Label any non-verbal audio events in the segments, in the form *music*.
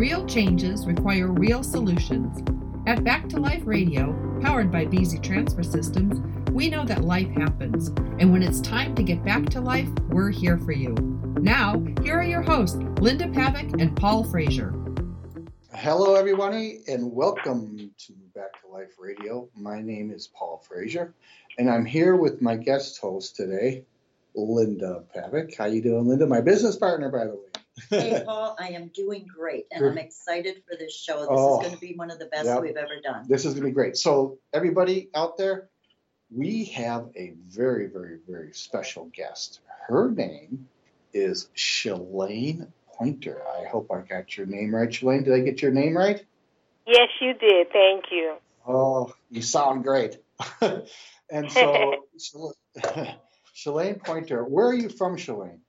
Real changes require real solutions. At Back to Life Radio, powered by BZ Transfer Systems, we know that life happens, and when it's time to get back to life, we're here for you. Now, here are your hosts, Linda Pavick and Paul Frazier. Hello, everybody, and welcome to Back to Life Radio. My name is Paul Frazier, and I'm here with my guest host today, Linda Pavick. How you doing, Linda? My business partner, by the way. Hey, *laughs* Paul, I am doing great, and I'm excited for this show. This Oh, is going to be one of the best yep. we've ever done. This is going to be great. So, everybody out there, we have a very, very, very special guest. Her name is Shalane Pointer. I hope I got your name right, Shalane. Did I get your name right? Yes, you did. Thank you. Oh, you sound great. *laughs* and so, *laughs* Shal- Shalane Pointer, where are you from, Shalane?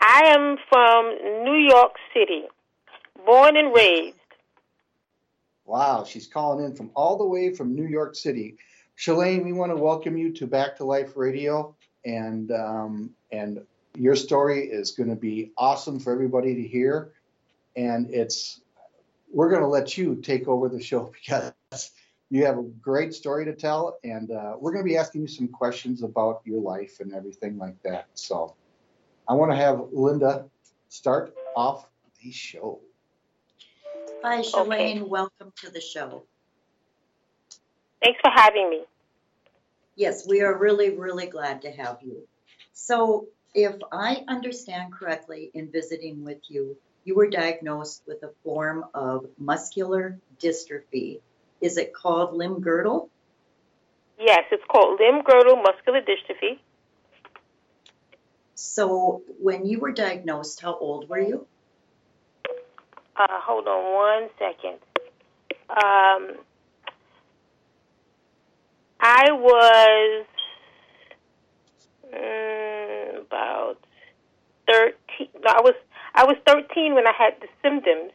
I am from New York City, born and raised. Wow, she's calling in from all the way from New York City. Shalane, we want to welcome you to Back to Life Radio, and um, and your story is going to be awesome for everybody to hear. And it's we're going to let you take over the show *laughs* because you have a great story to tell, and uh, we're going to be asking you some questions about your life and everything like that. So I want to have Linda start off the show. Hi, Shalane. Welcome to the show. Thanks for having me. Yes, we are really, really glad to have you. So, if I understand correctly in visiting with you, you were diagnosed with a form of muscular dystrophy. Is it called limb girdle? Yes, it's called limb girdle muscular dystrophy. So, when you were diagnosed, how old were you? Uh, hold on one second. Um, I was mm, about thirteen. No, I was I was thirteen when I had the symptoms,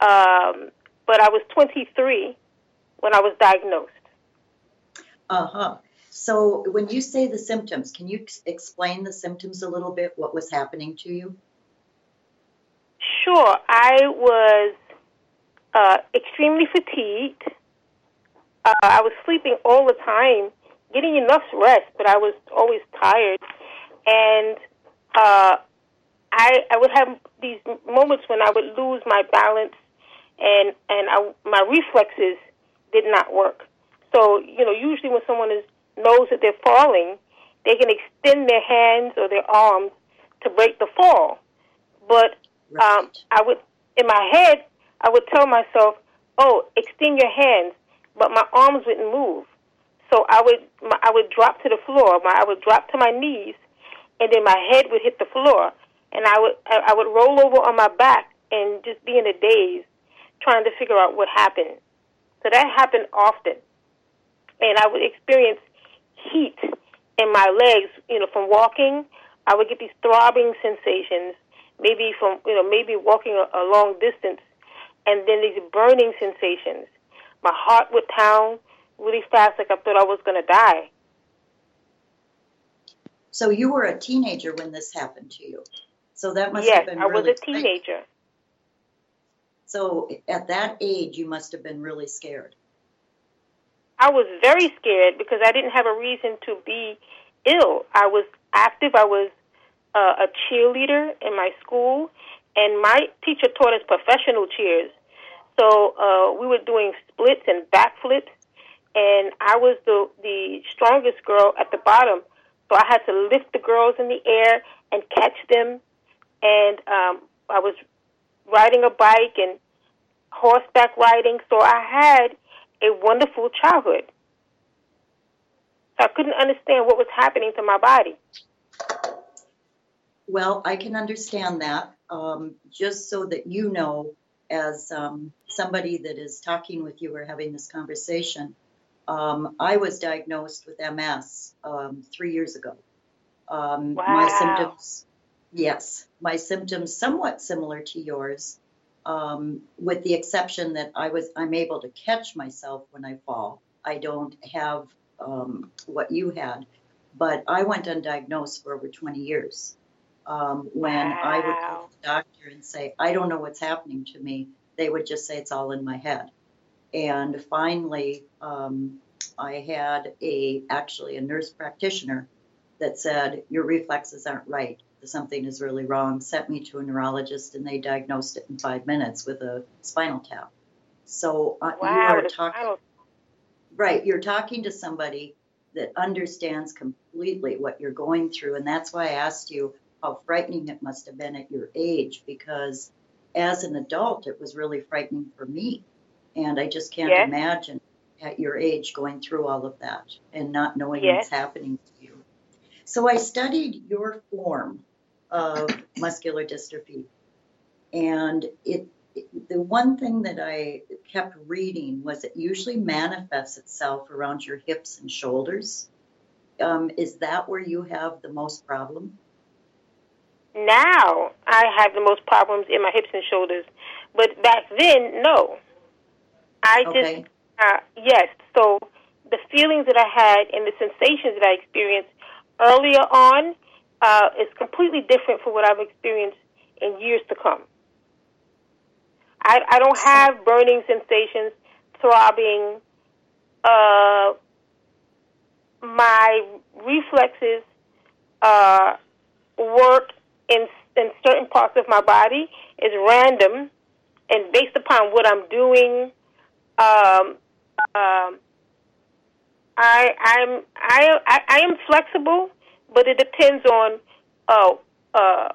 um, but I was twenty three when I was diagnosed. Uh huh. So, when you say the symptoms, can you explain the symptoms a little bit? What was happening to you? Sure, I was uh, extremely fatigued. Uh, I was sleeping all the time, getting enough rest, but I was always tired. And uh, I I would have these moments when I would lose my balance, and and I, my reflexes did not work. So you know, usually when someone is knows that they're falling, they can extend their hands or their arms to break the fall. But um, I would, in my head, I would tell myself, "Oh, extend your hands," but my arms wouldn't move. So I would, my, I would drop to the floor. My, I would drop to my knees, and then my head would hit the floor, and I would, I, I would roll over on my back and just be in a daze, trying to figure out what happened. So that happened often, and I would experience heat in my legs. You know, from walking, I would get these throbbing sensations maybe from you know maybe walking a, a long distance, and then these burning sensations. My heart would pound really fast, like I thought I was going to die. So you were a teenager when this happened to you. So that must yes, have been really Yeah, I was a teenager. So at that age, you must have been really scared. I was very scared because I didn't have a reason to be ill. I was active. I was uh, a cheerleader in my school, and my teacher taught us professional cheers. So uh, we were doing splits and backflips, and I was the the strongest girl at the bottom. So I had to lift the girls in the air and catch them, and um, I was riding a bike and horseback riding. So I had a wonderful childhood. So I couldn't understand what was happening to my body. Well, I can understand that. Um, just so that you know, as um, somebody that is talking with you or having this conversation, um, I was diagnosed with MS um, three years ago. Um, My symptoms, yes, my symptoms somewhat similar to yours, um, with the exception that I was I'm able to catch myself when I fall. I don't have um, what you had, but I went undiagnosed for over 20 years. Um, when I would go to the doctor doctor and say, I don't know what's happening to me, they would just say it's all in my head. And finally, um, I had a actually a nurse practitioner that said your reflexes aren't right. Something is really wrong. Sent me to a neurologist, and they diagnosed it in five minutes with a spinal tap. So uh, Wow, you are talking right. You're talking to somebody that understands completely what you're going through, and that's why I asked you how frightening it must have been at your age because as an adult it was really frightening for me and i just can't Yes. imagine at your age going through all of that and not knowing Yes. what's happening to you so i studied your form of muscular dystrophy and it it- the one thing that i kept reading was it usually manifests itself around your hips and shoulders um, is that where you have the most problem Now I have the most problems in my hips and shoulders, but back then, no. I just Uh, yes. So the feelings that I had and the sensations that I experienced earlier on uh, is completely different from what I've experienced in years to come. I, I don't have burning sensations, throbbing. Uh, my reflexes uh, work in in certain parts of my body is random and based upon what I'm doing. Um, um, I I'm I, I I am flexible, but it depends on uh, uh,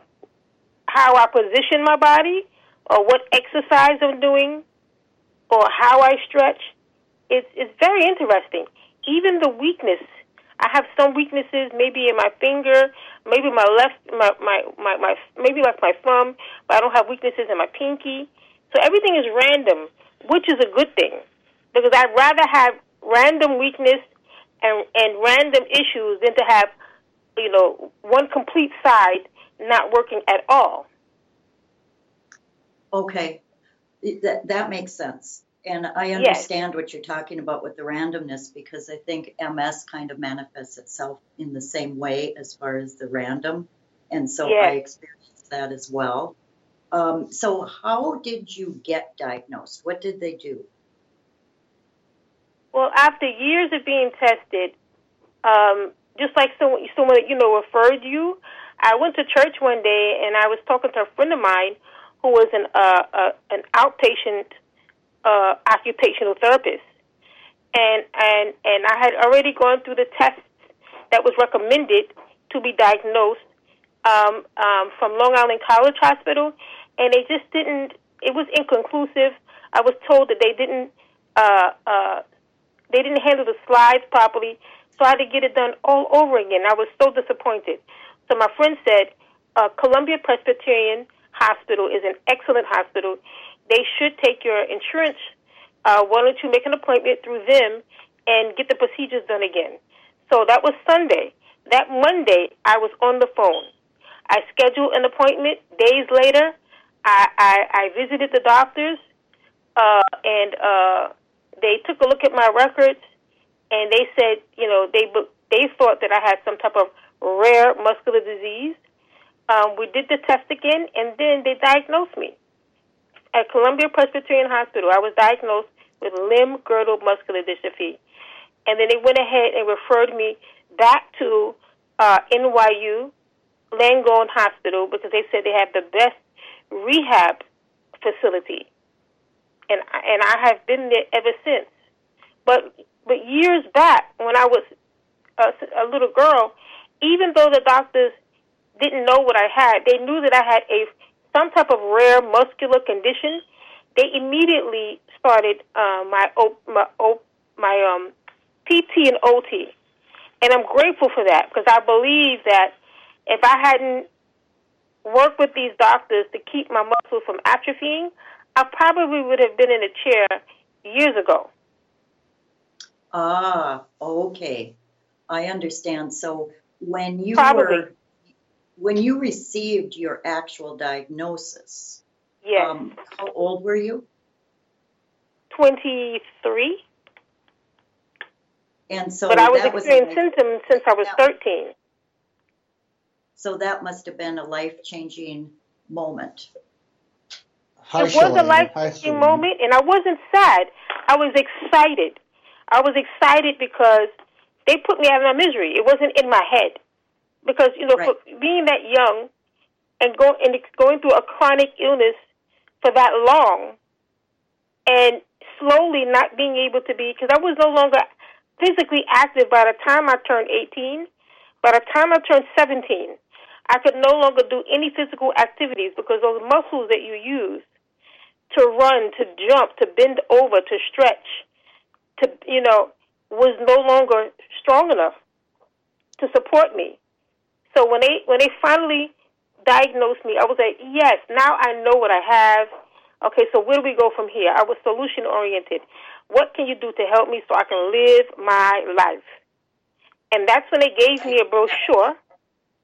how I position my body, or what exercise I'm doing, or how I stretch. It's it's very interesting. Even the weakness. I have some weaknesses, maybe in my finger, maybe my left, my my my, my maybe like my thumb, but I don't have weaknesses in my pinky. So everything is random, which is a good thing because I'd rather have random weakness and and random issues than to have you know one complete side not working at all. Okay, that that makes sense, and I understand what you're talking about with the randomness because I think MS kind of manifests itself in the same way as far as the random, and so Yes. I experienced that as well. Um, so, how did you get diagnosed? What did they do? Well, after years of being tested, um, just like someone, someone you know referred you, I went to church one day and I was talking to a friend of mine who was an uh, uh, an outpatient uh, occupational therapist, and and and I had already gone through the tests that was recommended to be diagnosed um, um, from Long Island College Hospital, and they just didn't. It was inconclusive. I was told that they didn't. Uh, uh, they didn't handle the slides properly, so I had to get it done all over again. I was so disappointed. So my friend said, uh, Columbia Presbyterian Hospital is an excellent hospital. They should take your insurance. Uh, why don't you make an appointment through them and get the procedures done again? So that was Sunday. That Monday, I was on the phone. I scheduled an appointment. Days later, I, I, I visited the doctors, uh, and uh, they took a look at my records, and they said, you know, they they thought that I had some type of rare muscular disease. Um, we did the test again, and then they diagnosed me at Columbia Presbyterian Hospital. I was diagnosed with limb girdle muscular dystrophy, and then they went ahead and referred me back to uh, NYU Langone Hospital because they said they have the best rehab facility, and and I have been there ever since. But but years back, when I was a, a little girl, even though the doctors didn't know what I had, they knew that I had a some type of rare muscular condition. They immediately started uh, my o, my o, my um, PT and OT, and I'm grateful for that because I believe that if I hadn't worked with these doctors to keep my muscles from atrophying, I probably would have been in a chair years ago. Ah, okay, I understand. So, when you Probably. were when you received your actual diagnosis, Yes, um, how old were you? 23, And so but I was that experiencing life- symptoms since I was Yeah. 13. so that must have been a life changing moment. Hi, it was a life-changing Shalane. moment, and I wasn't sad. I was excited. I was excited because they put me out of my misery. It wasn't in my head because you know, Right. for being that young and go and going through a chronic illness for that long, and slowly not being able to be because I was no longer physically active by the time I turned 18. By the time I turned 17, I could no longer do any physical activities because those muscles that you use to run, to jump, to bend over, to stretch, to you know, was no longer strong enough to support me. So when they when they finally diagnosed me, I was like, yes, now I know what I have. Okay, so where do we go from here? I was solution oriented. What can you do to help me so I can live my life? And that's when they gave me a brochure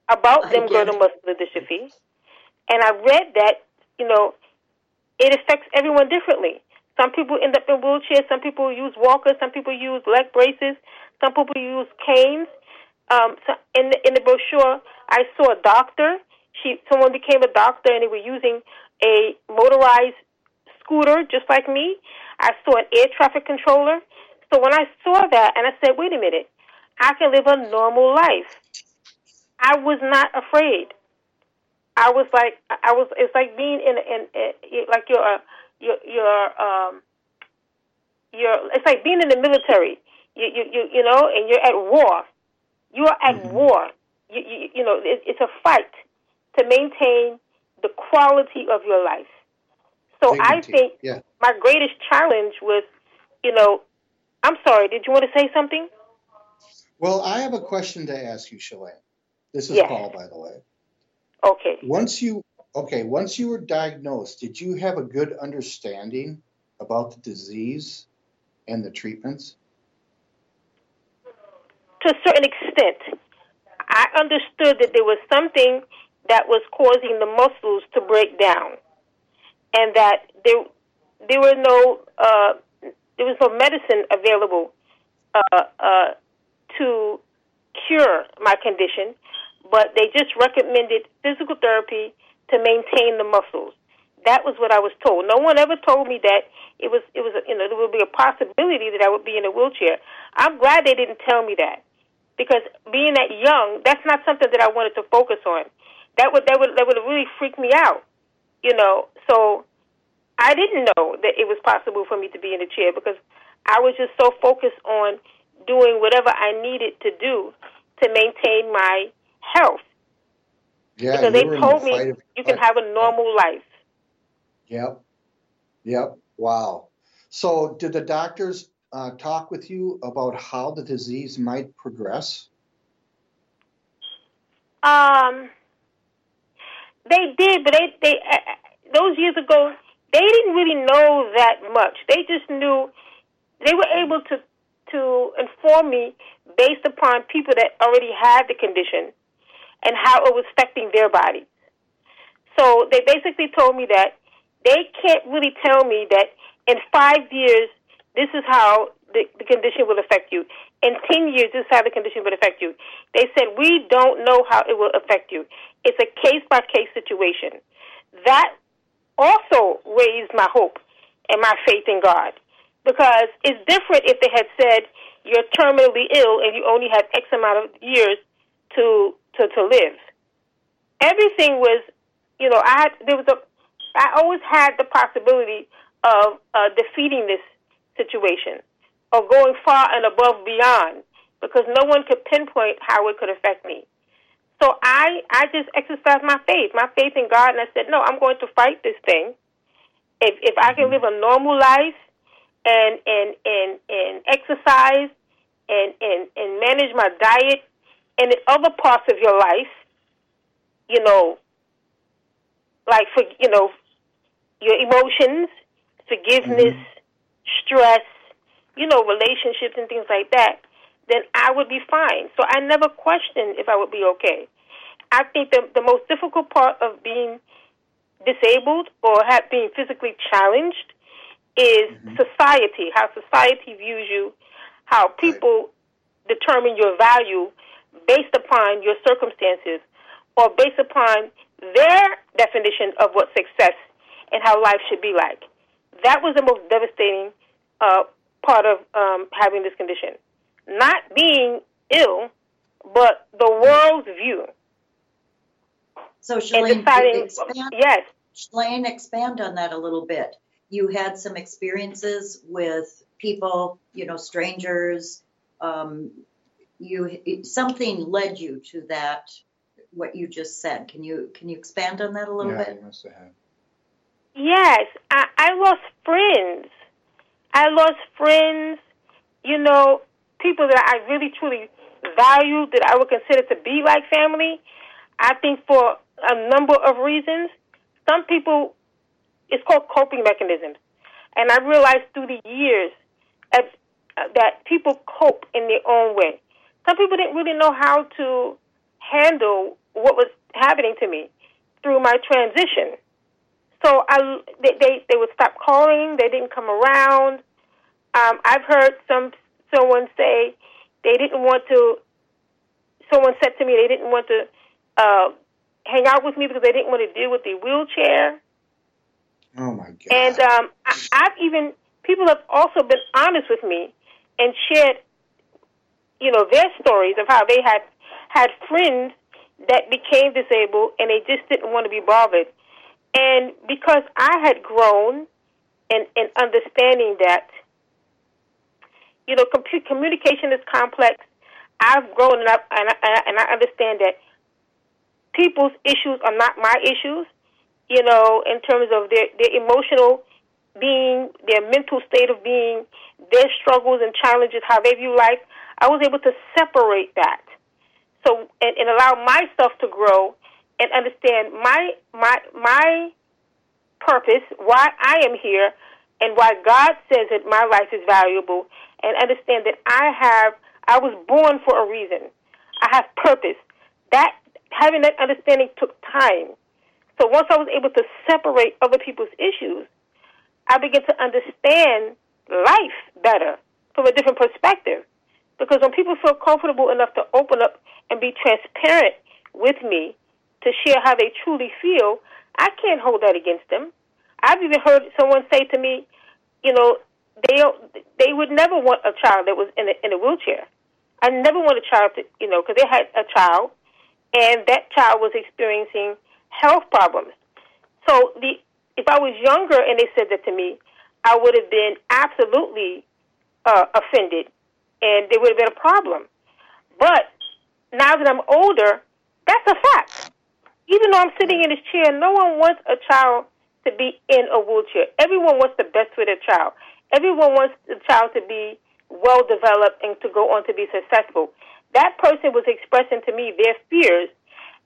about limb girdle muscular dystrophy. And I read that, you know, it affects everyone differently. Some people end up in wheelchairs. Some people use walkers. Some people use leg braces. Some people use canes. Um, so in the in the brochure, I saw a doctor. She someone became a doctor, and they were using a motorized scooter, just like me. I saw an air traffic controller. So when I saw that, and I said, "Wait a minute, I can live a normal life." I was not afraid. I was like, I was. It's like being in, in, in like you're, uh, you're, you're, um, you're. It's like being in the military. You, you, you, you know, and you're at war. You are at Mhm. war. You, you, you know, it, it's a fight to maintain the quality of your life. So I think Yeah. my greatest challenge was, you know, I'm sorry. Did you want to say something? Well, I have a question to ask you, Shalane. This is Yes. Paul, by the way. Okay. Once you okay, once you were diagnosed, did you have a good understanding about the disease and the treatments? to a certain extent. I understood that there was something that was causing the muscles to break down, and that there there were no uh, there was no medicine available uh, uh, to cure my condition, but they just recommended physical therapy to maintain the muscles. That was what I was told. No one ever told me that it was it was you know there would be a possibility that I would be in a wheelchair. I'm glad they didn't tell me that because being that young, that's not something that I wanted to focus on. That would that would that would have really freaked me out, you know. So I didn't know that it was possible for me to be in a chair because I was just so focused on doing whatever I needed to do to maintain my health. Yeah, because they told the me of- you can have a normal life. Yep. Yep. Wow. So, did the doctors uh, talk with you about how the disease might progress? Um, they did, but they they uh, those years ago they didn't really know that much. They just knew they were able to to inform me based upon people that already had the condition and how it was affecting their body. So they basically told me that they can't really tell me that in five years this is how the, the condition will affect you. In 10 years, this is how the condition will affect you. They said, we don't know how it will affect you. It's a case by case situation. That also raised my hope and my faith in God. Because it's different if they had said, you're terminally ill and you only have X amount of years to, to, to live. Everything was, you know, I had, there was a, I always had the possibility of uh, defeating this situation or going far and above beyond because no one could pinpoint how it could affect me. So I, I just exercised my faith, my faith in God, and I said, no, I'm going to fight this thing. If if I can live a normal life and and and and exercise and and and manage my diet and in other parts of your life, you know, like for you know, your emotions, forgiveness, mm-hmm. stress, you know, relationships and things like that, then I would be fine. So I never questioned if I would be okay. I think the the most difficult part of being disabled or have, being physically challenged is mm-hmm. society, how society views you, how people determine your value based upon your circumstances or based upon their definition of what success and how life should be like. That was the most devastating uh, part of um, having this condition. Not being ill, but the world's view. So Shalane, deciding, expand, yes, Shalane, expand on that a little bit. You had some experiences with people, you know, strangers. Um, you it- something led you to that. What you just said. Can you can you expand on that a little Yeah, bit? you must have. Yes, I, I lost friends. I lost friends, you know, people that I really truly valued that I would consider to be like family. I think for a number of reasons. Some people, it's called coping mechanisms. And I realized through the years that, that people cope in their own way. Some people didn't really know how to handle what was happening to me through my transition. So I, they, they, they would stop calling. They didn't come around. Um, I've heard some someone say they didn't want to. Someone said to me they didn't want to uh, hang out with me because they didn't want to deal with the wheelchair. Oh my God. And um, I, I've even people have also been honest with me and shared, you know, their stories of how they had had friends that became disabled and they just didn't want to be bothered. And because I had grown in, in understanding that, you know, communication is complex. I've grown up and I, and I understand that people's issues are not my issues you know, in terms of their, their emotional being, their mental state of being, their struggles and challenges, how they view life, I was able to separate that. So and, and allow myself to grow and understand my my my purpose, why I am here, and why God says that my life is valuable, and understand that I have I was born for a reason. I have purpose. That having that understanding took time. So once I was able to separate other people's issues, I began to understand life better from a different perspective. Because when people feel comfortable enough to open up and be transparent with me to share how they truly feel, I can't hold that against them. I've even heard someone say to me, you know, they they would never want a child that was in a, in a wheelchair. I never want a child to, you know, because they had a child, and that child was experiencing health problems. So the if I was younger and they said that to me, I would have been absolutely uh, offended, and there would have been a problem. But now that I'm older, that's a fact. Even though I'm sitting in this chair, no one wants a child to be in a wheelchair. Everyone wants the best for their child. Everyone wants the child to be well developed and to go on to be successful. That person was expressing to me their fears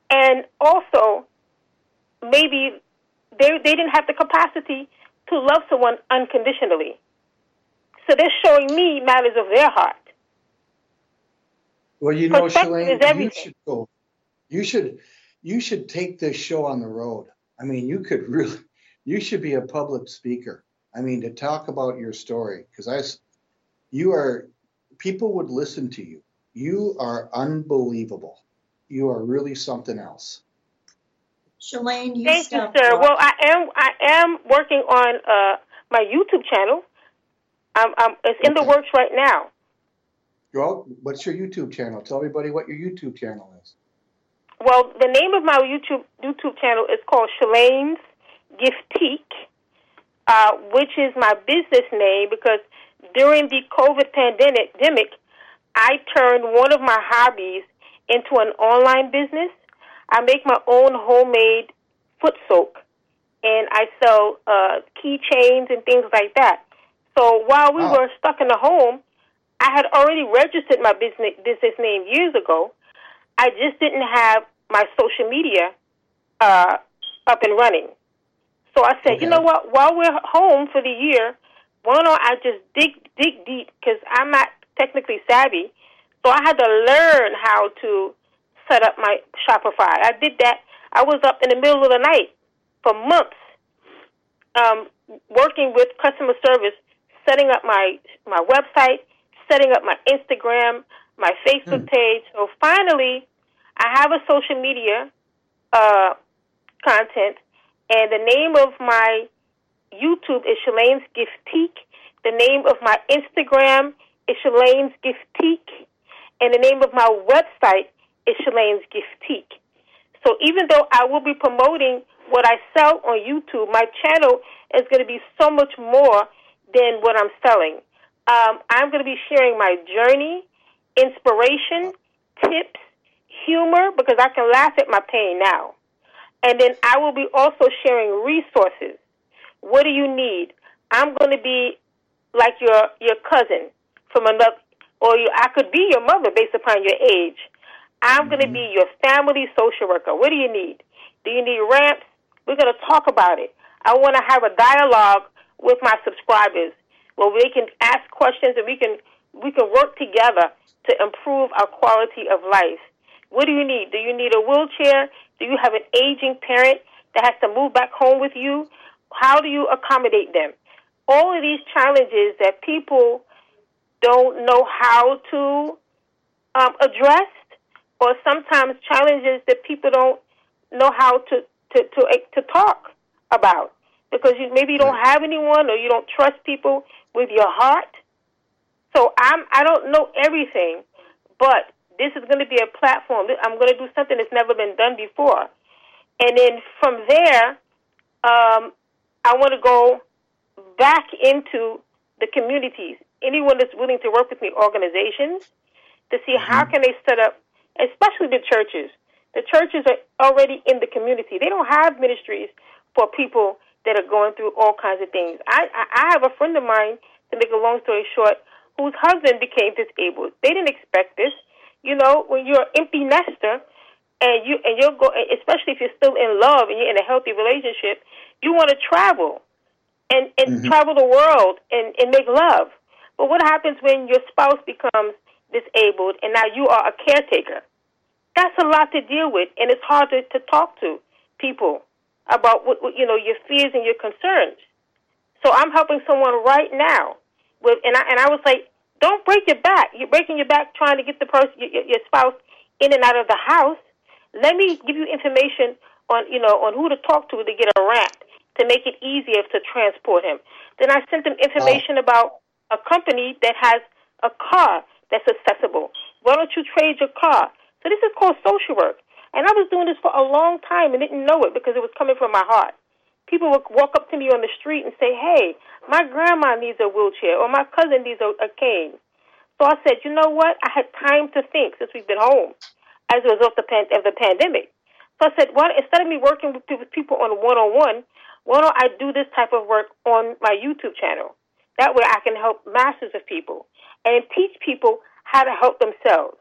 and also maybe they they didn't have the capacity to love someone unconditionally. So they're showing me matters of their heart. Well, you know, Shalane, you should go. You should, you should take this show on the road. I mean, you could *laughs* really, you should be a public speaker. I mean, to talk about your story, because I, s- you are, people would listen to you. You are unbelievable. You are really something else. Shalane, you Thank you, sir. watching- Well, I am I am working on uh, my YouTube channel. Um, um, it's in the works right now. Well, what's your YouTube channel? Tell everybody what your YouTube channel is. Well, the name of my YouTube YouTube channel is called Shalane's Giftique, uh, which is my business name because during the COVID pandemic, pandemic, I turned one of my hobbies into an online business. I make my own homemade foot soak, and I sell uh, keychains and things like that. So while we Wow. were stuck in the home, I had already registered my business business name years ago. I just didn't have my social media uh, up and running. So I said, Okay. you know what? While we're home for the year, why don't I just dig dig deep because I'm not technically savvy. So I had to learn how to set up my Shopify. I did that. I was up in the middle of the night for months, um, working with customer service, setting up my my website, setting up my Instagram, my Facebook Hmm. page. So finally, I have a social media uh, content, and the name of my YouTube is Shalane's Giftique. The name of my Instagram is Shalane's Giftique. And the name of my website is Shalane's Giftique. So even though I will be promoting what I sell on YouTube, my channel is going to be so much more than what I'm selling. Um, I'm going to be sharing my journey, inspiration, tips, humor, because I can laugh at my pain now. And then I will be also sharing resources. What do you need? I'm going to be like your your cousin from another, or you, I could be your mother based upon your age. I'm going to be your family social worker. What do you need? Do you need ramps? We're going to talk about it. I want to have a dialogue with my subscribers where we can ask questions and we can we can work together to improve our quality of life. What do you need? Do you need a wheelchair? Do you have an aging parent that has to move back home with you? How do you accommodate them? All of these challenges that people don't know how to um, address, or sometimes challenges that people don't know how to to to, to talk about because you maybe you don't have anyone or you don't trust people with your heart. So I'm I don't know everything, but this is going to be a platform. I'm going to do something that's never been done before, and then from there, um, I want to go back into the communities. Anyone that's willing to work with me, organizations, to see mm-hmm. how can they set up, especially the churches. The churches are already in the community. They don't have ministries for people that are going through all kinds of things. I, I, I have a friend of mine, to make a long story short, whose husband became disabled. They didn't expect this. You know, when you're an empty nester and you and you're go, especially if you're still in love and you're in a healthy relationship, you want to travel and and mm-hmm. travel the world and and make love. But what happens when your spouse becomes disabled and now you are a caretaker? That's a lot to deal with, and it's hard to, to talk to people about what, you know your fears and your concerns. So I'm helping someone right now with, and I and I was like, don't break your back. You're breaking your back trying to get the person, your, your spouse, in and out of the house. Let me give you information on you know on who to talk to to get a ramp to make it easier to transport him. Then I sent them information about a company that has a car that's accessible. Why don't you trade your car? So this is called social work. And I was doing this for a long time and didn't know it because it was coming from my heart. People would walk up to me on the street and say, Hey, my grandma needs a wheelchair or my cousin needs a, a cane. So I said, You know what? I had time to think since we've been home as a result of the, pan- of the pandemic. So I said, well, instead of me working with people on one on one, why don't I do this type of work on my YouTube channel? That way I can help masses of people and teach people how to help themselves,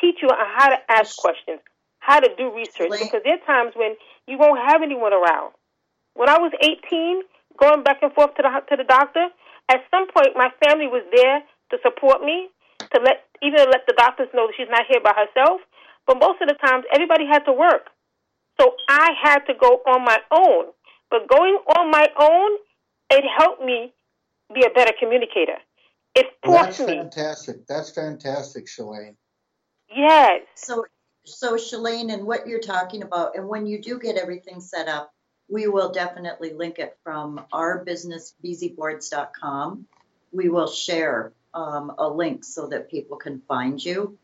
teach you how to ask questions, how to do research because there are times when you won't have anyone around. When I was 18, going back and forth to the to the doctor, at some point my family was there to support me, to let even let the doctors know that she's not here by herself. But most of the times, everybody had to work, so I had to go on my own. But going on my own, it helped me be a better communicator. It forced well, that's fantastic. That's fantastic, Shalane. Yes. So so Shalane, and what you're talking about, and when you do get everything set up, we will definitely link it from our business, bzboards.com. We will share um, a link so that people can find you.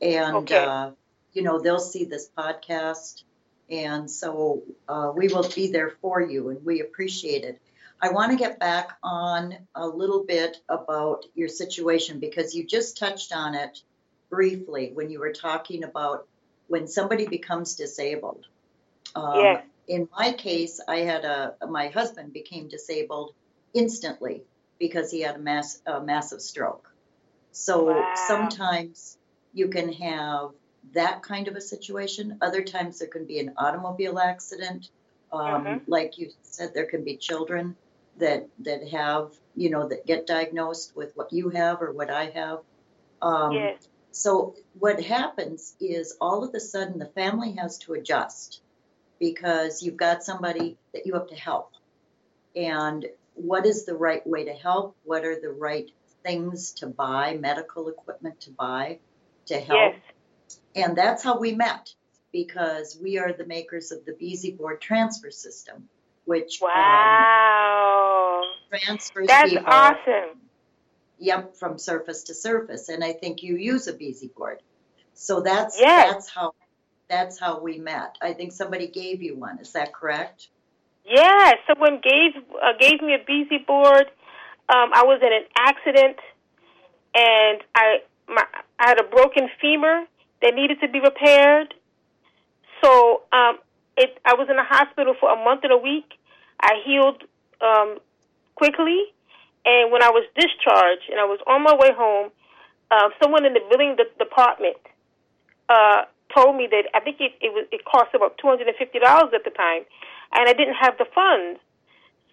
And, okay. uh, you know, they'll see this podcast. And so uh, we will be there for you, and we appreciate it. I want to get back on a little bit about your situation because you just touched on it briefly when you were talking about when somebody becomes disabled. Um, yes. In my case, I had a my husband became disabled instantly because he had a mass a massive stroke. So wow. sometimes you can have that kind of a situation. Other times there can be an automobile accident. Um, mm-hmm. Like you said, there can be children that that have you know that get diagnosed with what you have or what I have. Um, yes. So what happens is all of a sudden the family has to adjust because you've got somebody that you have to help. And what is the right way to help? What are the right things to buy, medical equipment to buy to help? Yes. And that's how we met because we are the makers of the BZ board transfer system. which wow um, transfers that's people. awesome Yep, from surface to surface, and I think you use a Beasy board. So that's Yes. that's how that's how we met. I think somebody gave you one. Is that correct? Yeah, someone gave uh, gave me a BZ board. Um, I was in an accident, and I my I had a broken femur that needed to be repaired. So um, it I was in the hospital for a month and a week. I healed um, quickly, and when I was discharged and I was on my way home, uh, someone in the billing de- department uh, told me that I think it, it was it cost about two hundred and fifty dollars at the time, and I didn't have the funds.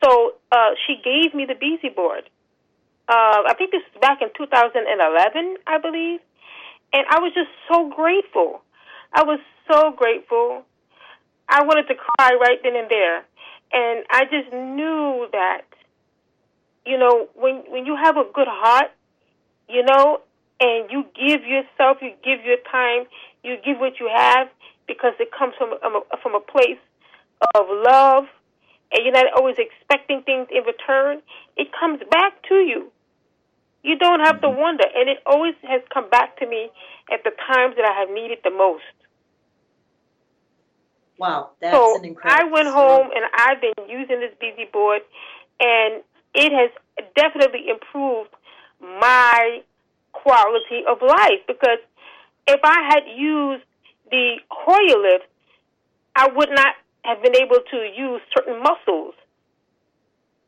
So uh, she gave me the BZ board. Uh, I think this was back in 2011, I believe, and I was just so grateful. I was so grateful. I wanted to cry right then and there, and I just knew that, you know, when when you have a good heart, you know, and you give yourself, you give your time, you give what you have because it comes from um, a, from a place of love, and you're not always expecting things in return. It comes back to you. You don't have to mm-hmm. wonder, and it always has come back to me at the times that I have needed the most. Wow, that's so an incredible. I went home and I've been using this BZ board, and it has definitely improved my quality of life because if I had used the Hoyer lift, I would not have been able to use certain muscles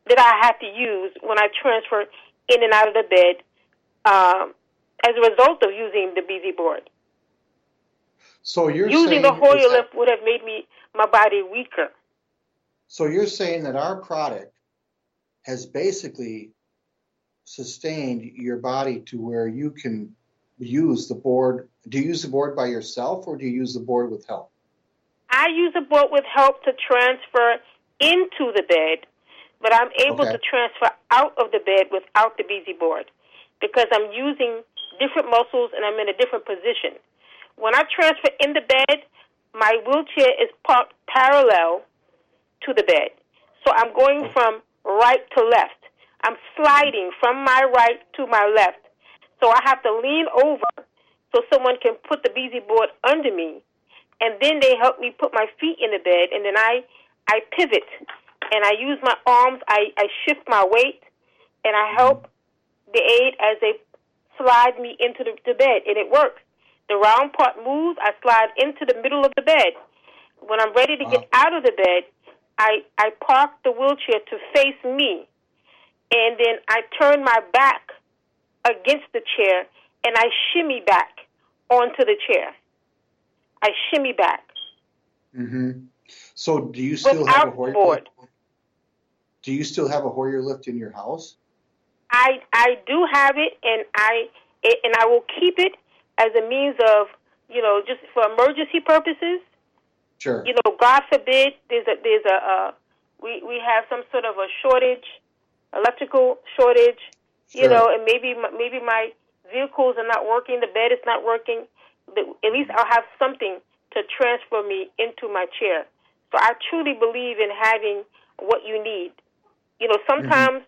that I had to use when I transfer in and out of the bed um, as a result of using the BZ board. So you're using the that- lift would have made me my body weaker. So you're saying that our product has basically sustained your body to where you can use the board. Do you use the board by yourself or do you use the board with help? I use a board with help to transfer into the bed, but I'm able Okay. to transfer out of the bed without the BZ board because I'm using different muscles and I'm in a different position. When I transfer in the bed, my wheelchair is parked parallel to the bed. So I'm going oh. from right to left. I'm sliding from my right to my left. So I have to lean over so someone can put the BZ board under me and then they help me put my feet in the bed and then I I pivot and I use my arms, I, I shift my weight and I help the aid as they slide me into the, the bed and it works. The round part moves, I slide into the middle of the bed. When I'm ready to Wow. get out of the bed, I, I park the wheelchair to face me and then I turn my back against the chair and I shimmy back onto the chair. I shimmy back. Mm-hmm. So do you still have a Without Hoyer board. lift? Do you still have a Hoyer lift in your house? I I do have it, and I it, and I will keep it as a means of you know just for emergency purposes. Sure. You know, God forbid there's a there's a uh, we we have some sort of a shortage, electrical shortage. You know, and maybe maybe my vehicles are not working, the bed is not working. At least I'll have something to transfer me into my chair. So I truly believe in having what you need. You know, sometimes,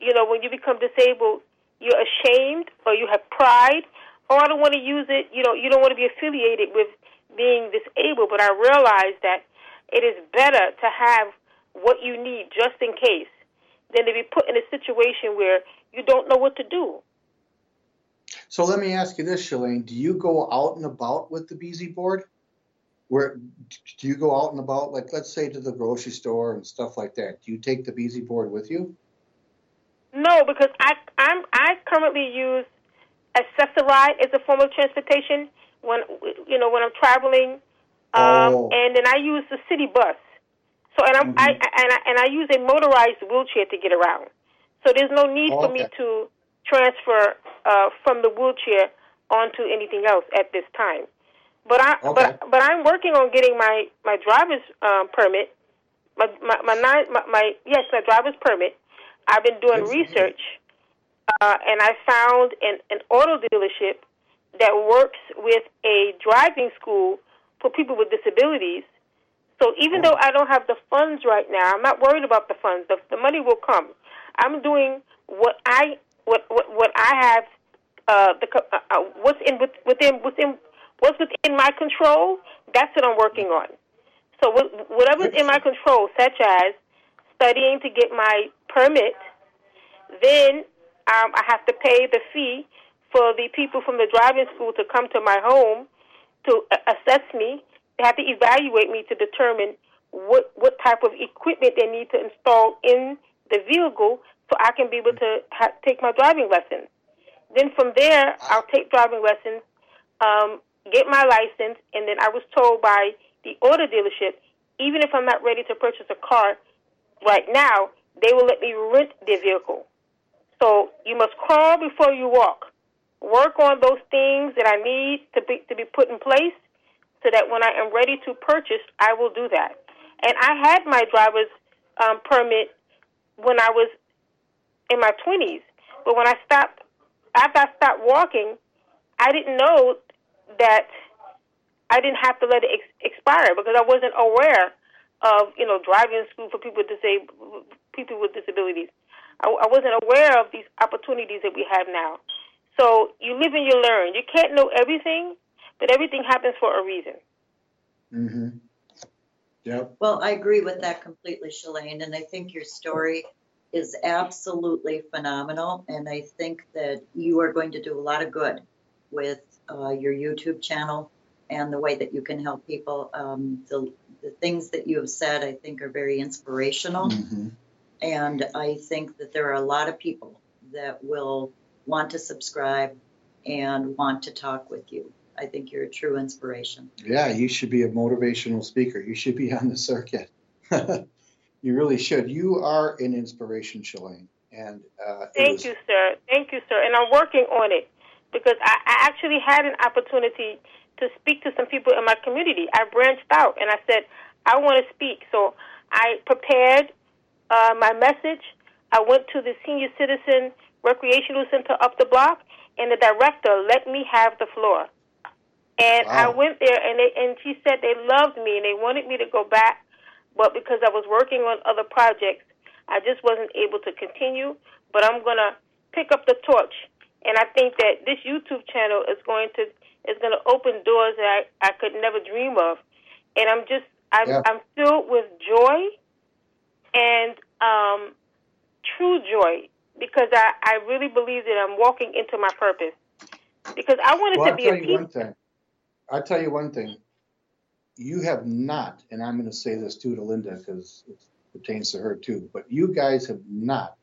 you know, when you become disabled, you're ashamed or you have pride. Oh, I don't want to use it. You know, you don't want to be affiliated with being disabled. But I realize that it is better to have what you need just in case than to be put in a situation where you don't know what to do. So let me ask you this, Shalane. Do you go out and about with the BZ board? Where do you go out and about, like let's say to the grocery store and stuff like that? Do you take the BZ board with you? No, because I I'm I currently use Access-A-Ride as a form of transportation when you know when I'm traveling, um, Oh. and then I use the city bus. So and I'm I, Mhm. and I and I use a motorized wheelchair to get around. So there's no need for me to transfer uh, from the wheelchair onto anything else at this time. But I Okay. but but I'm working on getting my my driver's um, permit. My my my, nine, my my yes my driver's permit. I've been doing research, uh, and I found an, an auto dealership that works with a driving school for people with disabilities. So even though I don't have the funds right now, I'm not worried about the funds. The, the money will come. I'm doing what I what what, what I have. Uh, the uh, uh, what's in within within what's within my control. That's what I'm working on. So whatever's in my control, such as studying to get my permit, then um, I have to pay the fee for the people from the driving school to come to my home to assess me. They have to evaluate me to determine what what type of equipment they need to install in the vehicle so I can be able to ha- take my driving lessons. Then from there, I'll take driving lessons, um, get my license, and then I was told by the auto dealership, even if I'm not ready to purchase a car right now, they will let me rent their vehicle. So you must crawl before you walk. Work on those things that I need to be to be put in place so that when I am ready to purchase, I will do that. And I had my driver's um, permit when I was in my 20s, but when I stopped, after I stopped walking, I didn't know that I didn't have to let it ex- expire because I wasn't aware of you know driving school for people with disab- people with disabilities. I, I wasn't aware of these opportunities that we have now. So you live and you learn. You can't know everything, but everything happens for a reason. Mm-hmm. Yep. Well, I agree with that completely, Shalane, and I think your story is absolutely phenomenal, and I think that you are going to do a lot of good with uh, your YouTube channel and the way that you can help people. Um, the, the things that you have said, I think, are very inspirational, Mm-hmm. and I think that there are a lot of people that will want to subscribe and want to talk with you. I think you're a true inspiration. Yeah, you should be a motivational speaker. You should be on the circuit. *laughs* you really should. You are an inspiration, Shalane. And uh, Thank was- you, sir. Thank you, sir. And I'm working on it because I, I actually had an opportunity to speak to some people in my community. I branched out and I said, I want to speak. So I prepared uh, my message. I went to the senior citizen recreational center up the block, and the director let me have the floor. And I went there, and they, and she said they loved me and they wanted me to go back, but because I was working on other projects, I just wasn't able to continue. But I'm gonna pick up the torch, and I think that this YouTube channel is going to is going to open doors that I, I could never dream of. And I'm just I'm Yeah. I'm filled with joy and um, true joy because I, I really believe that I'm walking into my purpose. Because I wanted Well, to I'll be tell a you one thing. I'll tell you one thing. You have not, and I'm going to say this too to Linda because it pertains to her too, but you guys have not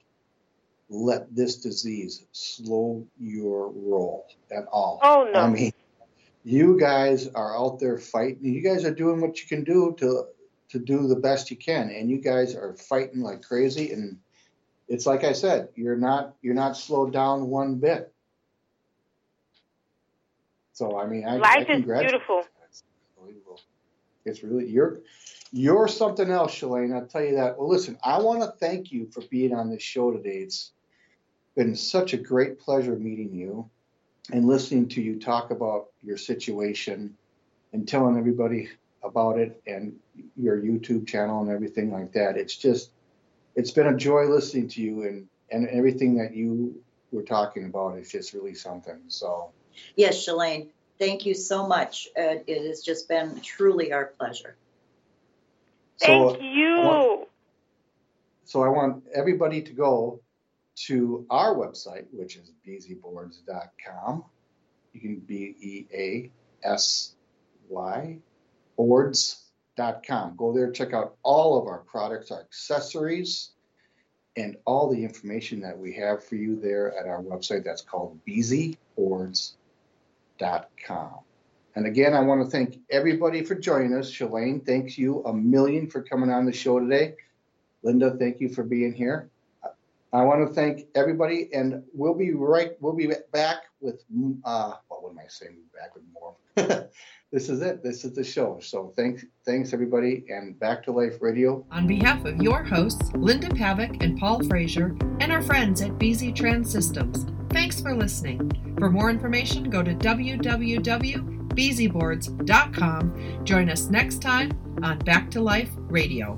let this disease slow your roll at all. Oh, no. I mean, you guys are out there fighting. You guys are doing what you can do to to do the best you can, and you guys are fighting like crazy. And it's like I said, you're not you're not slowed down one bit. So I mean, I, I Life is beautiful. It's unbelievable. It's really you're you're something else, Shalane. I'll tell you that. Well, listen, I want to thank you for being on this show today. It's been such a great pleasure meeting you and listening to you talk about your situation and telling everybody about it and your YouTube channel and everything like that. It's just it's been a joy listening to you and and everything that you were talking about is just really something. So Yes, Shalane, thank you so much. Uh, it has just been truly our pleasure. so Thank you. want- So I want everybody to go to our website, which is beasyboards.com. You can B E A S Y boards.com. Go there, check out all of our products, our accessories, and all the information that we have for you there at our website. That's called beasyboards.com. And again, I want to thank everybody for joining us. Shalane, thanks you a million for coming on the show today. Linda, thank you for being here. I want to thank everybody, and we'll be right. We'll be back with. Uh, what am I saying? Back with more. this is it. This is the show. So thanks, thanks everybody, and back to Life Radio. On behalf of your hosts, Linda Pavick and Paul Frazier, and our friends at BZ Trans Systems, thanks for listening. For more information, go to www.beasytrans.com. beasyboards.com. Join us next time on Back to Life Radio.